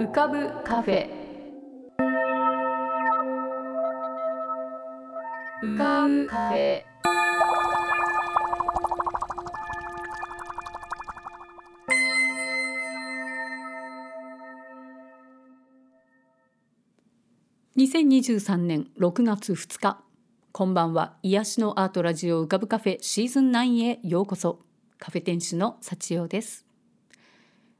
浮かぶカフェ。浮かぶカフェ。2023年6月2日。こんばんは。癒しのアートラジオ浮かぶカフェシーズン9へようこそ。カフェ店主の幸代です。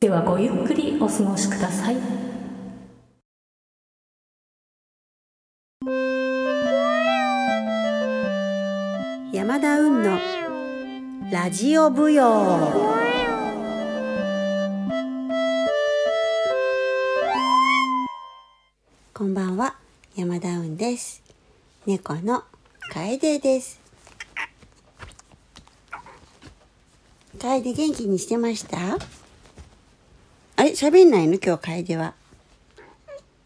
ではごゆっくりお過ごしください。山田運のラジオ舞踊。こんばんは山田運です。猫の楓です。楓元気にしてました？れ喋んないの？今日楓は。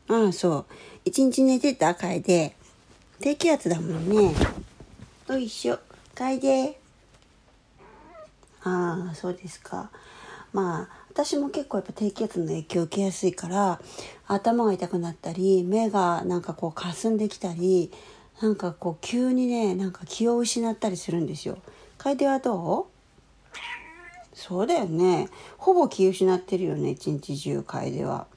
ああそう。一日寝てた楓低気圧だもんね。よいしょ楓ああそうですか。まあ私も結構やっぱ低気圧の影響を受けやすいから頭が痛くなったり目がなんかこう霞んできたりなんかこう急にねなんか気を失ったりするんですよ。楓はどう？そうだよねほぼ気失ってるよね一日中楓は。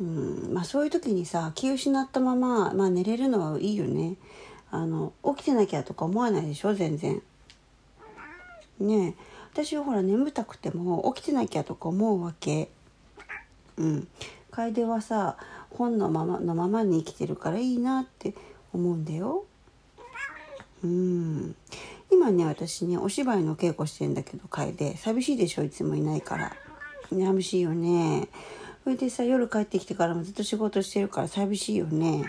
うんまあ、そういう時にさ気失ったまま、まあ、寝れるのはいいよねあの起きてなきゃとか思わないでしょ全然ねえ私はほら眠たくても起きてなきゃとか思うわけ。うん。楓はさ本のままのままに生きてるからいいなって思うんだよ。うん。今ね私ねお芝居の稽古してんだけど楓寂しいでしょいつもいないから。寂しいよね。それでさ夜帰ってきてからもずっと仕事してるから寂しいよね。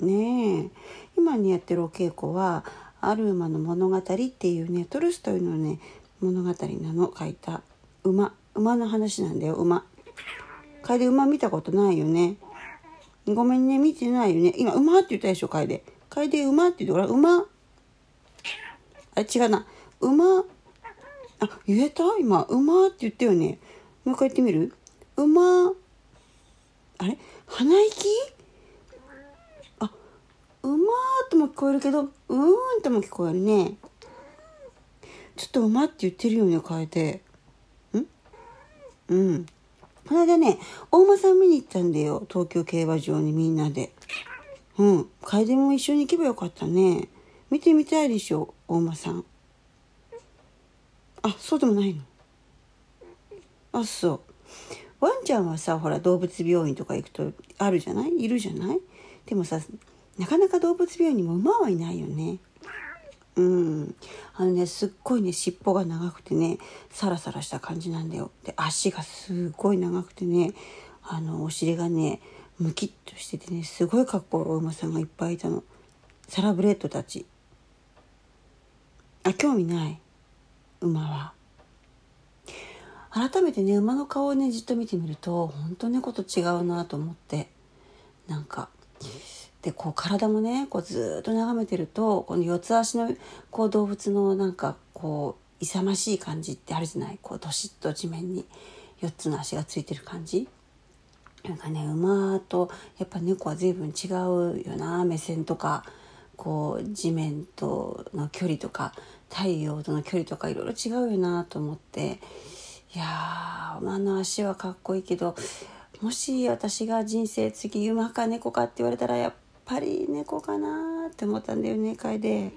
ねえ。今ねやってるお稽古は「アルマの物語」っていうねトルストイのね物語なの。書いた。馬。馬の話なんだよ馬。楓馬見たことないよね。ごめんね見てないよね。今馬って言ったでしょ楓。楓馬って言ってほら馬あ違うな馬あ言えた？今馬って言ったよねもう一回言ってみる？馬あれ？鼻息？あ馬とも聞こえるけどうーんとも聞こえるねちょっと馬って言ってるよね、変えて。ん？うん。この間ね、大間さん見に行ったんだよ。東京競馬場にみんなで。うん。楓も一緒に行けばよかったね。見てみたいでしょ、大間さん。あ、そうでもないのあ、そう。ワンちゃんはさ、ほら、動物病院とか行くとあるじゃない？いるじゃない？でもさ、なかなか動物病院にも馬はいないよね。うん。あのね、すっごいね、尻尾が長くてね、サラサラした感じなんだよ。で、足がすっごい長くてね、あの、お尻がね、ムキッとしててね、すごいかっこいいお馬さんがいっぱいいたの。サラブレッドたち。あ、興味ない馬は。改めてね、馬の顔をね、じっと見てみると、本当猫と違うなと思って。なんか、でこう体もねこうずっと眺めてるとこの四つ足のこう動物のなんかこう勇ましい感じってあるじゃない？こうどしっと地面に4つの足がついてる感じなんかね馬とやっぱ猫は随分違うよな目線とかこう地面との距離とか太陽との距離とかいろいろ違うよなと思って。いやー馬の足はかっこいいけどもし私が人生次馬か猫かって言われたらやっぱり猫かなって思ったんだよね楓。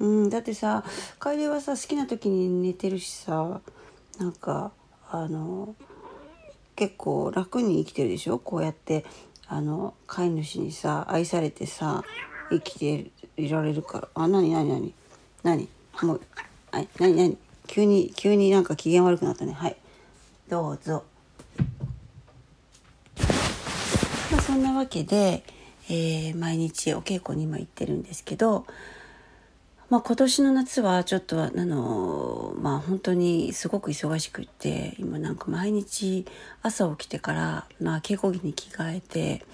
うん、だってさ楓はさ好きな時に寝てるしさなんかあの結構楽に生きてるでしょ？こうやってあの飼い主にさ愛されてさ。生きていられるから。あ何何何何？もうはい何何？急に急になんか機嫌悪くなったね。はい。どうぞ。まあ、そんなわけで、えー、毎日お稽古に今行ってるんですけど、まあ、今年の夏はちょっとあのまあ本当にすごく忙しくって今なんか毎日朝起きてから、まあ、稽古着に着替えて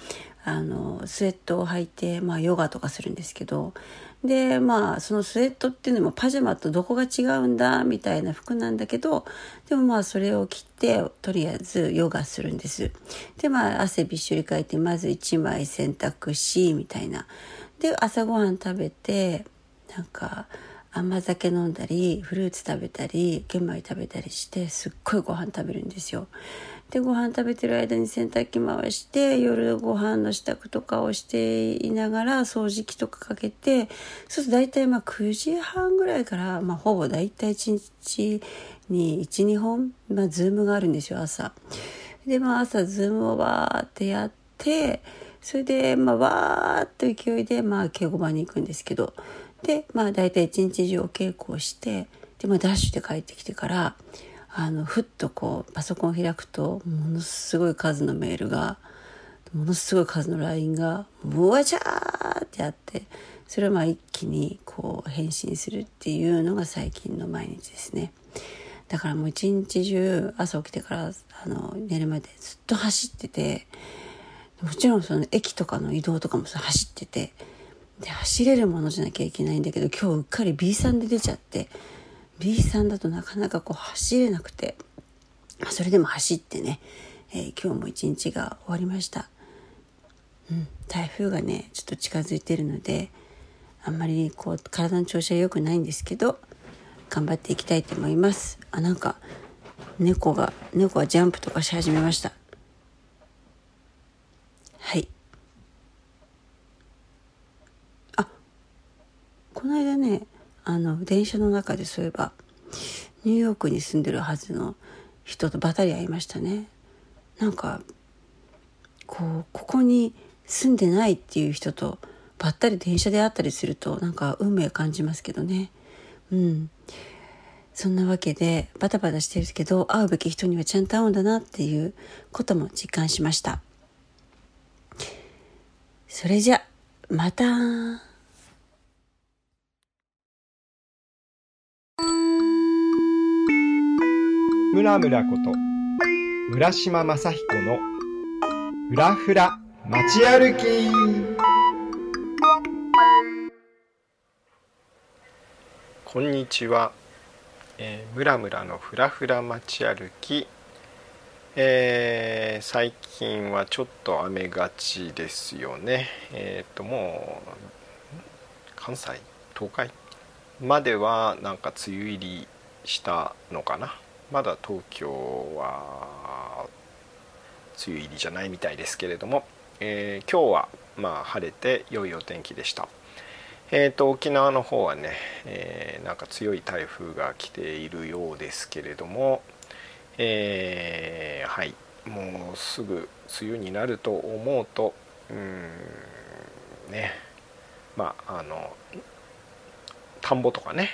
あのスウェットを履いて、まあ、ヨガとかするんですけどでまあそのスウェットっていうのもパジャマとどこが違うんだみたいな服なんだけどでもまあそれを着てとりあえずヨガするんです。でまあ汗びっしょりかいてまず1枚洗濯しみたいな。で朝ごはん食べてなんか甘酒飲んだりフルーツ食べたり玄米食べたりしてすっごいご飯食べるんですよ。でご飯食べてる間に洗濯機回して夜ご飯の支度とかをしていながら掃除機とかかけてそうすると大体まあ9時半ぐらいから、まあ、ほぼ大体1日に12本、まあ、ズームがあるんですよ朝。でまあ朝ズームをわーってやってそれでまあわーっと勢いでまあ稽古場に行くんですけどでまあ大体一日中お稽古をしてで、まあ、ダッシュで帰ってきてからあのふっとこうパソコンを開くとものすごい数のメールがものすごい数の LINE がブワチャーってあってそれをまあ一気にこう返信するっていうのが最近の毎日ですね。だからもう一日中朝起きてからあの寝るまでずっと走っててもちろんその駅とかの移動とかも走っててで走れるものじゃなきゃいけないんだけど今日うっかり B さんで出ちゃって B さんだとなかなかこう走れなくて、まあ、それでも走ってね、えー、今日も一日が終わりました。うん、台風がねちょっと近づいてるのであんまりこう体の調子は良くないんですけど頑張っていきたいと思います。あなんか猫が猫がジャンプとかし始めました。はい。あこの間ねあの電車の中でそういえばニューヨークに住んでるはずの人とばたり会いましたね。なんかこうここに住んでないっていう人とばったり電車で会ったりするとなんか運命感じますけどね。うん。そんなわけでバタバタしてるけど会うべき人にはちゃんと会うんだなっていうことも実感しました。それじゃまた。村村こと浦島正彦のふらふら街歩き。こんにちは、えー、村村のふらふら街歩き、えー、最近はちょっと雨がちですよね。えっ、ー、ともう関西東海まではなんか梅雨入りしたのかな。まだ東京は梅雨入りじゃないみたいですけれども、えー、今日はまあ晴れて良いお天気でした。えーと、沖縄の方はね、えー、なんか強い台風が来ているようですけれども、えー、はいもうすぐ梅雨になると思うとうんねまああの田んぼとかね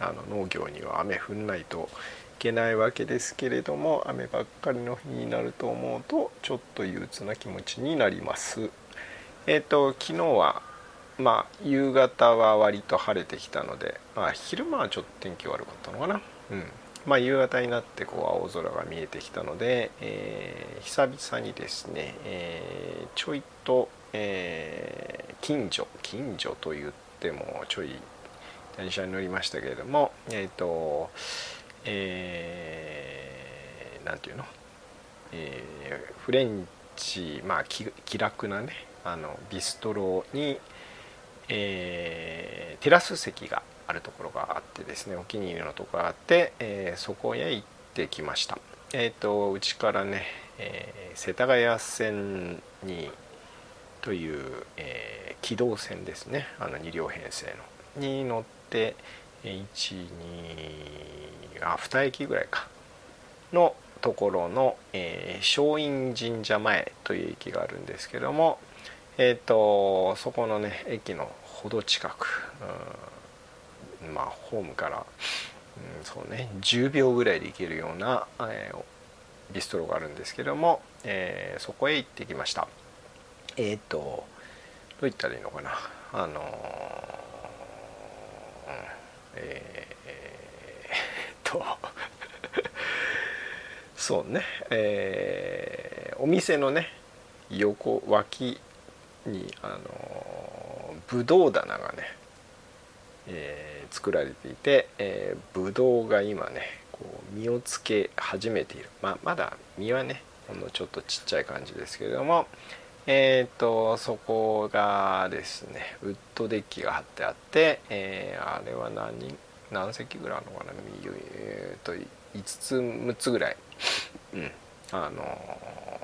あの農業には雨降んないとけないわけですけれども雨ばっかりの日になると思うとちょっと憂鬱な気持ちになります。えっ、ー、と昨日はまあ夕方は割と晴れてきたので、まあ、昼間はちょっと天気悪かったのかな。うんまあ、夕方になってこう青空が見えてきたので、えー、久々にですね、えー、ちょいと、えー、近所近所と言ってもちょい電車に乗りましたけれどもえっ、とえー、ていうの、えー、フレンチまあ気楽なねあのビストロに、えー、テラス席があるところがあってですねお気に入りのところがあって、えー、そこへ行ってきました。えっ、ー、とうちからね、え、世田谷線にという、えー、軌道線ですねあの2両編成の。に乗って12あ2駅ぐらいかのところの、えー、松陰神社前という駅があるんですけども、えーと、そこのね駅のほど近く、うん、まあホームから、うん、そうね10秒ぐらいで行けるような、えー、ビストロがあるんですけども、えー、そこへ行ってきました。えっ、とどう言ったらいいのかなあのえー、と そうねえー、お店のね横脇にあのぶどう棚がね、えー、作られていて、えー、ぶどうが今ねこう実をつけ始めている、まあ、まだ実はねほんのちょっとちっちゃい感じですけれどもえっ、ー、とそこがですねウッドデッキが張ってあって、えー、あれは何人何席ぐらいあるのかなえー、と5つ6つぐらい、うん、あの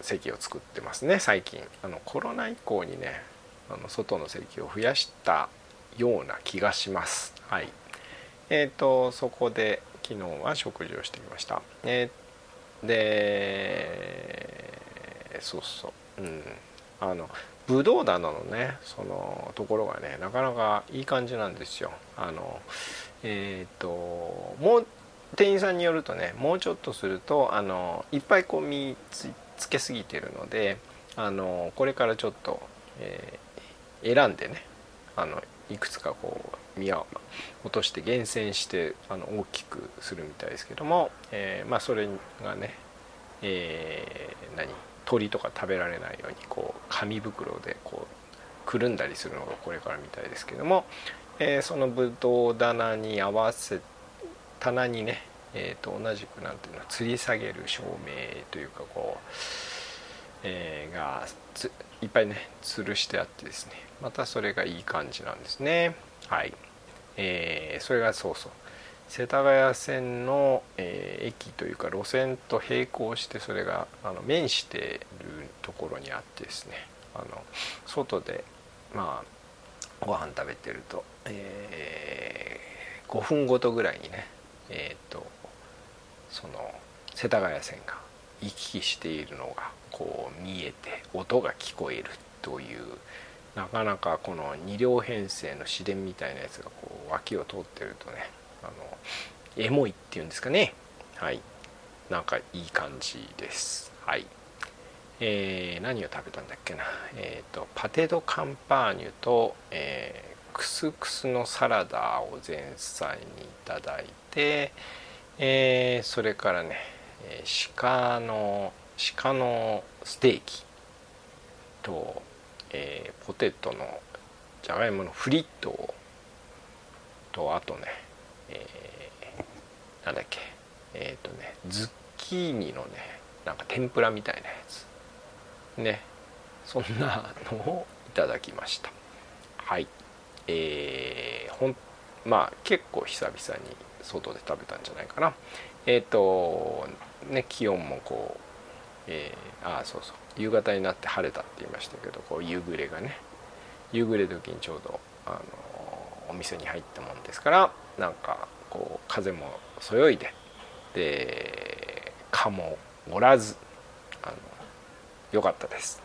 席を作ってますね最近。あのコロナ以降にねあの外の席を増やしたような気がします。はい。えっ、ー、とそこで昨日は食事をしてきました。えー、でそうそう。うん。あのブドウ棚のねそのところがねなかなかいい感じなんですよ。あのえっ、ー、ともう店員さんによるとねもうちょっとするとあのいっぱいこう見つけすぎてるのであのこれからちょっと、えー、選んでねあのいくつかこう実を落として厳選してあの大きくするみたいですけども、えー、まあそれがね、えー、何？鳥とか食べられないようにこう紙袋でこうくるんだりするのがこれからみたいですけども、えー、そのぶどう棚に合わせ棚にねえー、と同じくなんていうの吊り下げる照明というかこう、えー、がいっぱいね吊るしてあってですねまたそれがいい感じなんですね。はい、えー、それがそうそう。世田谷線の、えー、駅というか路線と並行してそれがあの面しているところにあってですね。あの外でまあご飯食べてると、えー、5分ごとぐらいにねえっ、とその世田谷線が行き来しているのがこう見えて音が聞こえるというなかなかこの2両編成の市電みたいなやつがこう脇を通ってるとねのエモいっていうんですかね。はい。なんかいい感じです。はい。えー、何を食べたんだっけな。えっ、ー、とパテ・ド・カンパーニュと、えー、クスクスのサラダを前菜にいただいてえー、それからね、え鹿の鹿のステーキと、えー、ポテトのじゃがいものフリットとあとね、えー、なんだっけえっ、ー、とねズッキーニのねなんか天ぷらみたいなやつ。ねそんなのをいただきました。はい。えー、ほんまあ結構久々に外で食べたんじゃないかな。えっ、ー、とね気温もこう、えー、ああそうそう。夕方になって晴れたって言いましたけどこう夕暮れがね。夕暮れ時にちょうどあのお店に入ったもんですからなんかこう風もそよいでで蚊もおらずあの良かったです。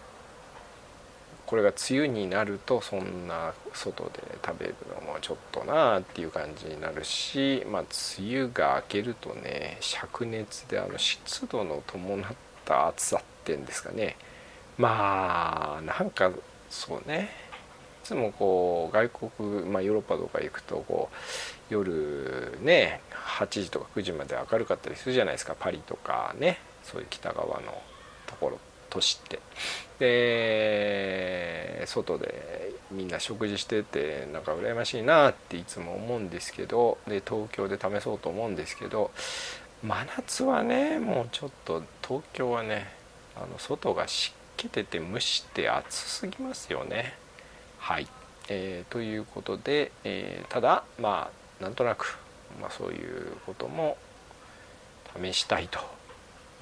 これが梅雨になるとそんな外で食べるのもちょっとなあっていう感じになるし、まあ、梅雨が明けるとね灼熱であの湿度の伴った暑さってんですかね。まあなんかそうね。つもこう外国、まあ、ヨーロッパとか行くとこう夜ね8時とか9時まで明るかったりするじゃないですか。パリとかねそういう北側のところ都市って。で外でみんな食事しててなんか羨ましいなっていつも思うんですけどで東京で試そうと思うんですけど真夏はねもうちょっと東京はねあの外が湿気てて蒸して暑すぎますよね。はい、えー、ということで、えー、ただまあなんとなく、まあ、そういうことも試したいと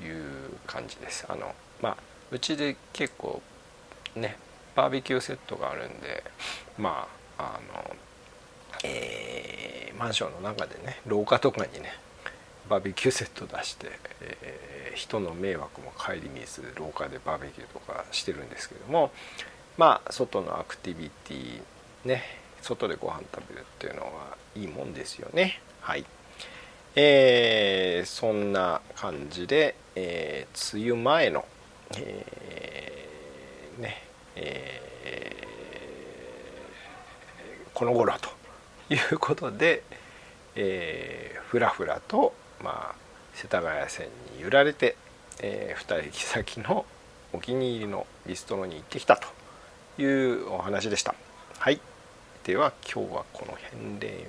いう感じです。あのまあうちで結構ねバーベキューセットがあるんでまああのえー、マンションの中でね廊下とかにねバーベキューセット出して、えー、人の迷惑も顧みず廊下でバーベキューとかしてるんですけどもまあ外のアクティビティね外でご飯食べるっていうのはいいもんですよね。はい。えー、そんな感じで、えー、梅雨前のえね、えー、この頃ということで、えー、ふらふらと、まあ、世田谷線に揺られて、えー、2駅先のお気に入りのビストロに行ってきたと。いうお話でした。はい。では今日はこの辺で。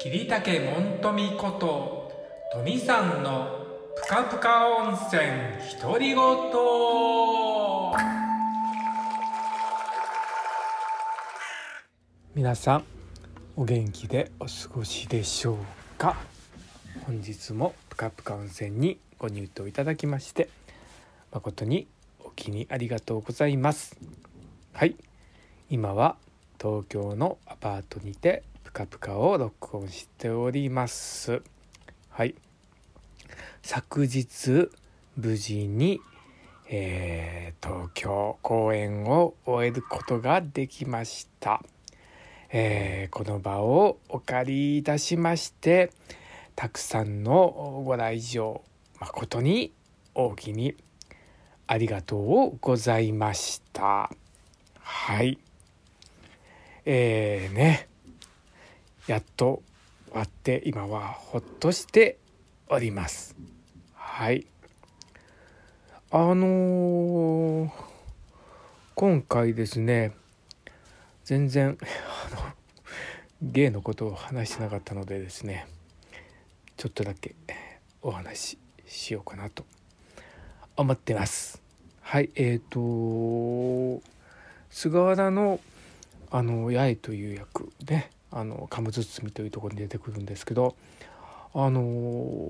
桐竹門富こと富さんのぷかぷか温泉独り言。皆さんお元気でお過ごしでしょうか。本日もぷかぷか温泉にご入湯いただきまして誠にお気にありがとうございます。はい。今は東京のアパートにてぷかぷかを録音しております。はい。昨日無事に、えー、東京公演を終えることができました、えー、この場をお借りいたしましてたくさんのご来場誠に大きにありがとうございました。はい。えーね。やっと終わって今はほっとしております。はい。あのー、今回ですね全然 芸のことを話してなかったのでですねちょっとだけお話ししようかなと思ってますはいえ、ー、と菅原のあの八重という役であのカム包みというところに出てくるんですけどあの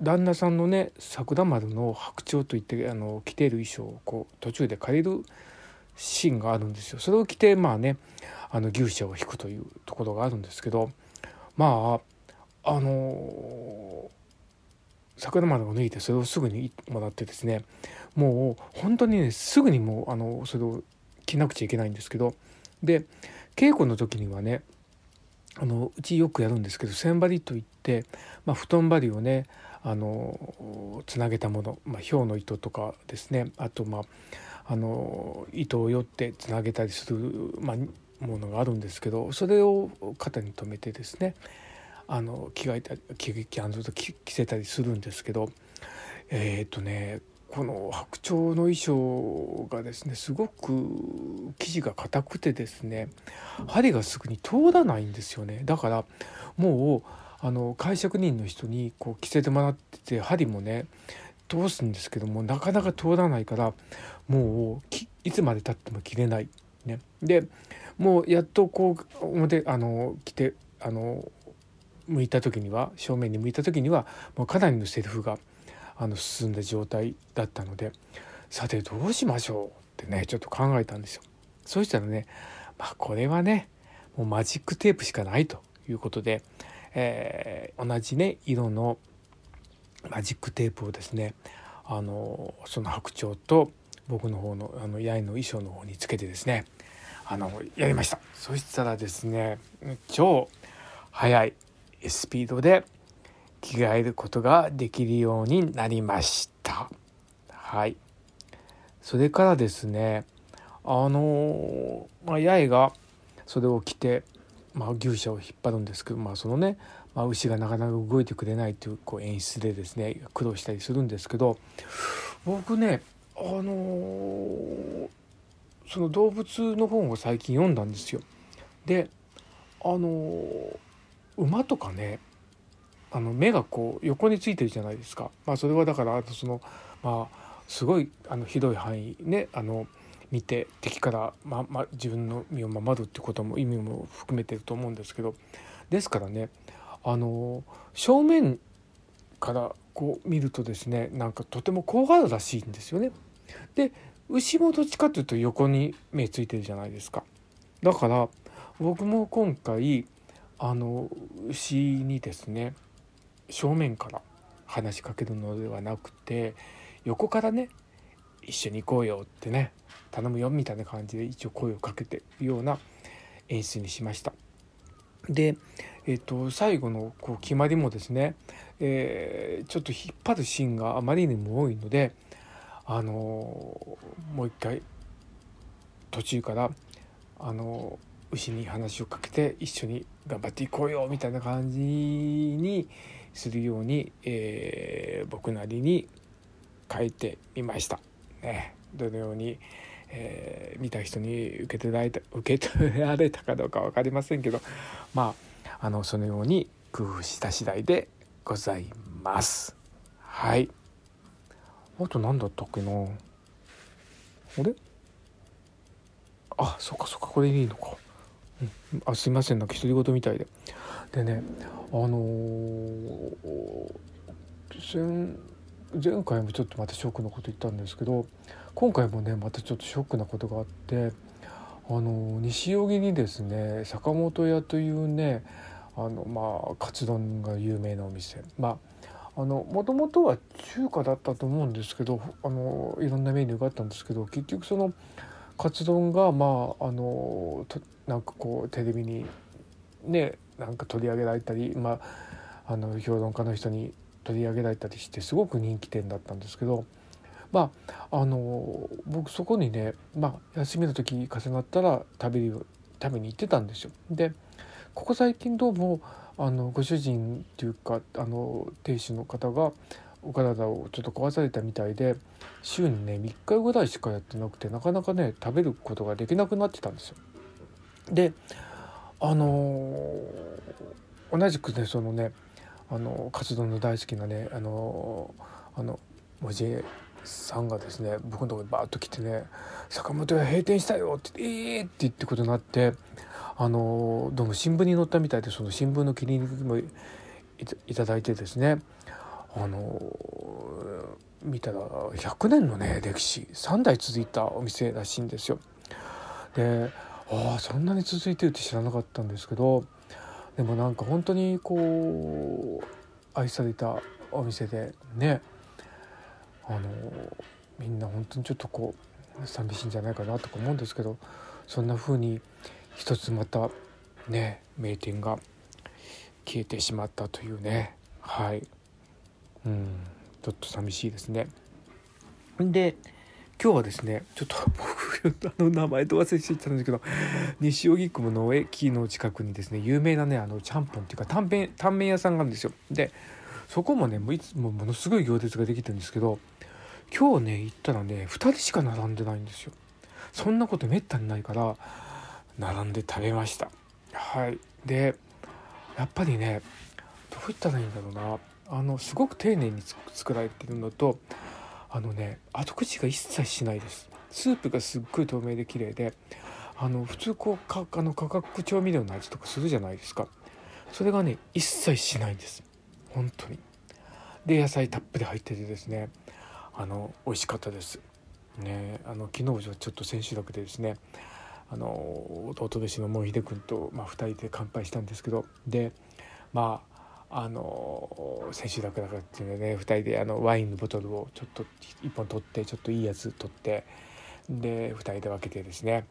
旦那さんのね桜丸の白鳥といってあの着ている衣装をこう途中で借りるシーンがあるんですよ。それを着てまあねあの牛舎を引くというところがあるんですけどまああの桜丸を抜いてそれをすぐにもらってですねもう本当にねすぐにもうあのそれを着なくちゃいけないんですけどで稽古の時にはねあのうちよくやるんですけど線張りといって、まあ、布団張りをねあのつなげたもの、まあ、氷の糸とかですねあとまああの糸をよってつなげたりする、まあ、ものがあるんですけどそれを肩に留めてですねあの着替えたり着着着せたりするんですけどえっ、ー、とねこの白鳥の衣装がですねすごく生地が硬くてですね針がすぐに通らないんですよねだからもうあの解釈人の人にこう着せてもらってて針もね通すんですけどもなかなか通らないからもういつまでたっても着れない。ね、でもうやっとこう表あの着てあの向いた時には正面に向いた時にはもうかなりのセリフがあの進んだ状態だったのでさてどうしましょうってねちょっと考えたんですよ。そうしたらねまあこれはねもうマジックテープしかないということで、えー、同じね色のマジックテープをですねあのその白鳥と僕の方のあの八重の衣装の方につけてですねあのやりました。そしたらですね超速いスピードで着替えることができるようになりました。はい。それからですねあのまあ、八重がそれを着て、まあ、牛舎を引っ張るんですけど、まあ、そのね、まあ、牛がなかなか動いてくれないというこう演出でですね苦労したりするんですけど僕ねあのー、その動物の本を最近読んだんですよ。であの、馬とかねあの目がこう横についてるじゃないですか。まあ、それはだからあとそのまあすごいあのひどい範囲ねあの見て敵から、まま、自分の身を守るってことも意味も含めてると思うんですけどですからねあの正面からこう見るとですねなんかとても怖がるらしいんですよね。で牛もどっちかというと横に目ついてるじゃないですか。だから僕も今回あの牛にですね正面から話しかけるのではなくて横からね一緒に行こうよってね頼むよみたいな感じで一応声をかけてるような演出にしました。で、えー、と最後のこう決まりもですね、えー、ちょっと引っ張るシーンがあまりにも多いので、あのもう一回途中からあの牛に話をかけて一緒に頑張っていこうよみたいな感じにするように、えー、僕なりに書いてみました。ね、どのように、えー、見た人に受け取られた受け取られたかどうか分かりませんけどまああのそのように工夫した次第でございます。はいあと何だったっけな。あれ？あそっかそっかこれでいいのか、うん、あすいませんなんか独り言みたいで。でねあのー、前回もちょっとまたショックなこと言ったんですけど今回もねまたちょっとショックなことがあってあの西荻にですね坂本屋というねあのまあカツ丼が有名なお店。まあのもともとは中華だったと思うんですけどあのいろんなメニューがあったんですけど結局そのカツ丼がまああのとなんかこうテレビにねなんか取り上げられたりまああの評論家の人に取り上げられたりしてすごく人気店だったんですけどまああの僕そこにね、まあ、休みの時重なったら食べる食べに行ってたんですよ。でここ最近どうもあのご主人っていうかあの亭主の方がお体をちょっと壊されたみたいで週にね3日ぐらいしかやってなくてなかなかね食べることができなくなってたんですよ。であの同じくねそのねあの活動の大好きなねあのあの文字さんがですね僕のとこにバーッと来てね「坂本屋閉店したよ」って言って「ええー!」って言ってことになってあのどうも新聞に載ったみたいでその新聞の切り抜きもいただいてですね。あの見たら100年のね歴史。3代続いたお店らしいんですよ。でああそんなに続いてるって知らなかったんですけどでもなんか本当にこう愛されたお店でね。あのみんな本当にちょっとこう寂しいんじゃないかなとか思うんですけどそんな風に一つまたね名店が消えてしまったというね。はい。うん。ちょっと寂しいですね。で今日はですねちょっと僕あの名前と忘れていたんですけど西荻窪の駅の近くにですね有名なねあのちゃんぽんっていうかタンメンタンメン屋さんがあるんですよ。でそこもねもういつもものすごい行列ができてるんですけど今日ね行ったらね2人しか並んでないんですよ。そんなことめったにないから並んで食べました。はい。でやっぱりねどう言ったらいいんだろうな。あのすごく丁寧に作られてるのとあのね後口が一切しないです。スープがすっごい透明で綺麗であの普通こうかあの化学調味料の味とかするじゃないですか。それがね一切しないんです。本当に。で野菜たっぷり入っててですね。あの美味しかったです。ねあの昨日ちょっと千秋楽でですねあの弟弟子のもう秀君と、まあ、2人で乾杯したんですけどでまああの千秋楽だからっていうので、ね、2人であのワインのボトルをちょっと1本取ってちょっといいやつ取ってで2人で分けてですね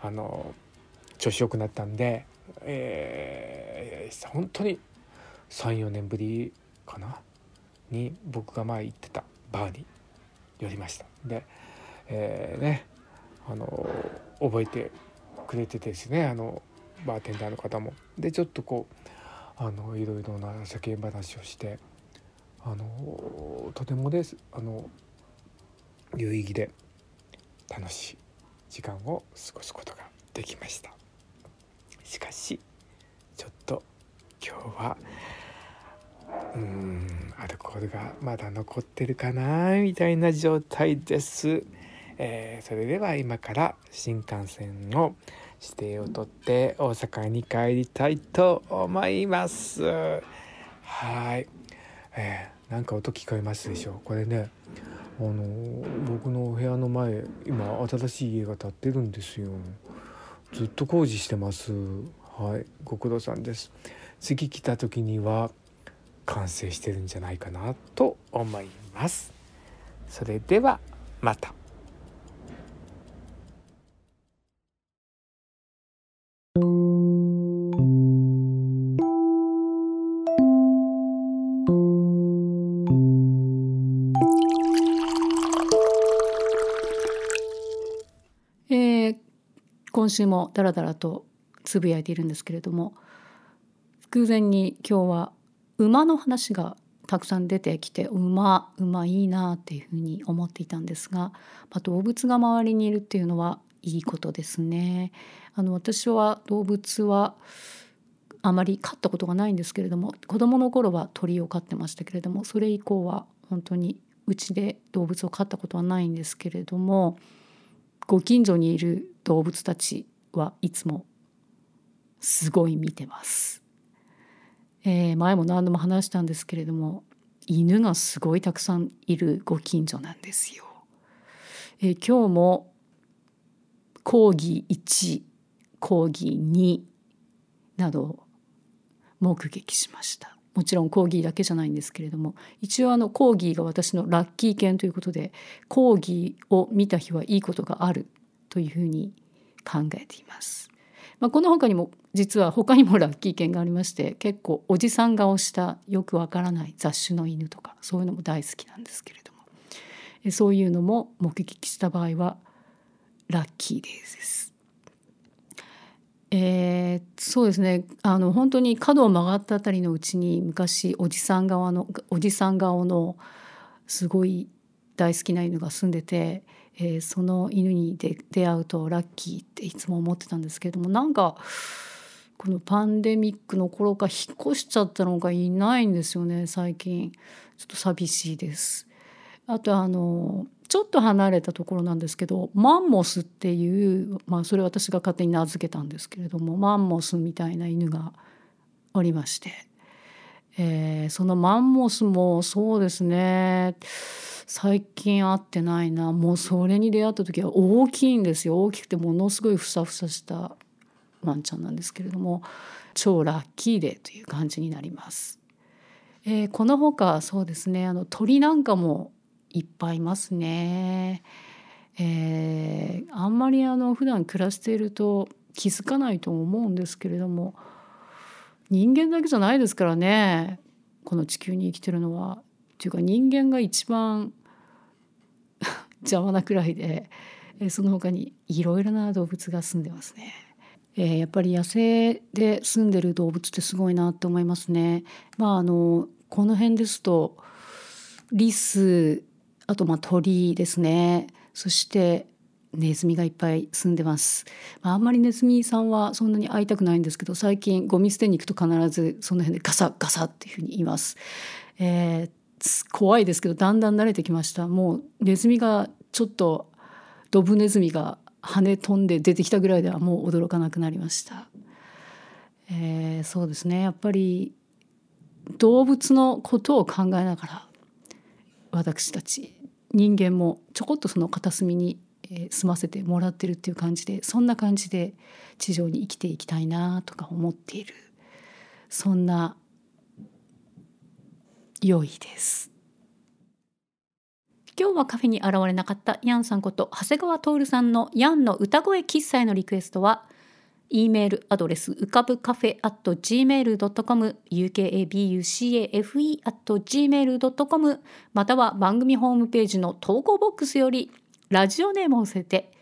あの調子よくなったんで、えー、本当に34年ぶりかなに僕が前行ってたバーに寄りました。で、えー、ねあの覚えてくれててですねあのバーテンダーの方も。でちょっとこうあのいろいろな世間話をしてあのとてもですあの有意義で楽しい時間を過ごすことができましたしかしちょっと今日はうんアルコールがまだ残ってるかなみたいな状態です、えー、それでは今から新幹線の指定を取って大阪に帰りたいと思います。はい、えー、なんか音聞こえますでしょう？これねあの僕の部屋の前今新しい家が建ってるんですよ。ずっと工事してます。はい。ご苦労さんです。次来た時には完成してるんじゃないかなと思います。それではまた。今週もダラダラとつぶやいているんですけれども偶然に今日は馬の話がたくさん出てきて馬馬いいなあっていうふうに思っていたんですが、まあ、動物が周りにいるっていうのはいいことですね。あの私は動物はあまり飼ったことがないんですけれども子どもの頃は鳥を飼ってましたけれどもそれ以降は本当にうちで動物を飼ったことはないんですけれどもご近所にいる動物たちはいつもすごい見てます。えー、前も何度も話したんですけれども犬がすごいたくさんいるご近所なんですよ。えー、今日も講義1講義2などを目撃しましたもちろんコーギーだけじゃないんですけれども一応あのコーギーが私のラッキー犬ということでコーギーを見た日はいいことがあるというふうに考えています。まあ、この他にも実は他にもラッキー犬がありまして結構おじさん顔したよくわからない雑種の犬とかそういうのも大好きなんですけれどもそういうのも目撃した場合はラッキーです。えー、そうですねあの本当に角を曲がったあたりのうちに昔おじさん側のおじさん顔のすごい大好きな犬が住んでて、えー、その犬に出会うとラッキーっていつも思ってたんですけれどもなんかこのパンデミックの頃か引っ越しちゃったのがいないんですよね最近ちょっと寂しいです。あとあのちょっと離れたところなんですけどマンモスっていう、まあ、それ私が勝手に名付けたんですけれどもマンモスみたいな犬がおりまして、えー、そのマンモスもそうですね最近会ってないなもうそれに出会った時は大きいんですよ大きくてものすごいふさふさしたワンちゃんなんですけれども超ラッキーデーという感じになります。えー、このほかそうですねあの鳥なんかもいっぱいいますね。えー、あんまりあの普段暮らしていると気づかないと思うんですけれども人間だけじゃないですからねこの地球に生きてるのは。っていうか人間が一番 邪魔なくらいでその他にいろいろな動物が住んでますね。えー、やっぱり野生で住んでる動物ってすごいなって思いますね。まああのこの辺ですとリスあとまあ鳥ですね。そしてネズミがいっぱい住んでます、まあ、あんまりネズミさんはそんなに会いたくないんですけど最近ゴミ捨てに行くと必ずその辺でガサガサっていうふうに言います、えー、怖いですけどだんだん慣れてきました。もうネズミがちょっとドブネズミが羽飛んで出てきたぐらいではもう驚かなくなりました、えー、そうですね。やっぱり動物のことを考えながら私たち人間もちょこっとその片隅に住ませてもらってるっていう感じでそんな感じで地上に生きていきたいなとか思っているそんな良いです。今日はカフェに現れなかったヤンさんこと長谷川徹さんのヤンの歌声喫茶へのリクエストは e メールアドレス浮かぶカフェ at gmail.com ukabucafe at gmail.com または番組ホームページの投稿ボックスよりラジオネームを載せて。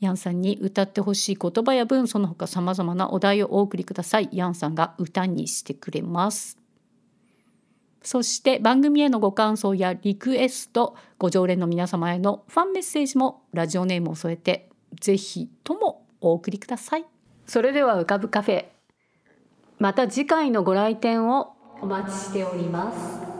ヤンさんに歌ってほしい言葉や文その他さまざまなお題をお送りください。ヤンさんが歌にしてくれます。そして番組へのご感想やリクエストご常連の皆様へのファンメッセージもラジオネームを添えてぜひともお送りください。それでは浮かぶカフェ。また次回のご来店をお待ちしております。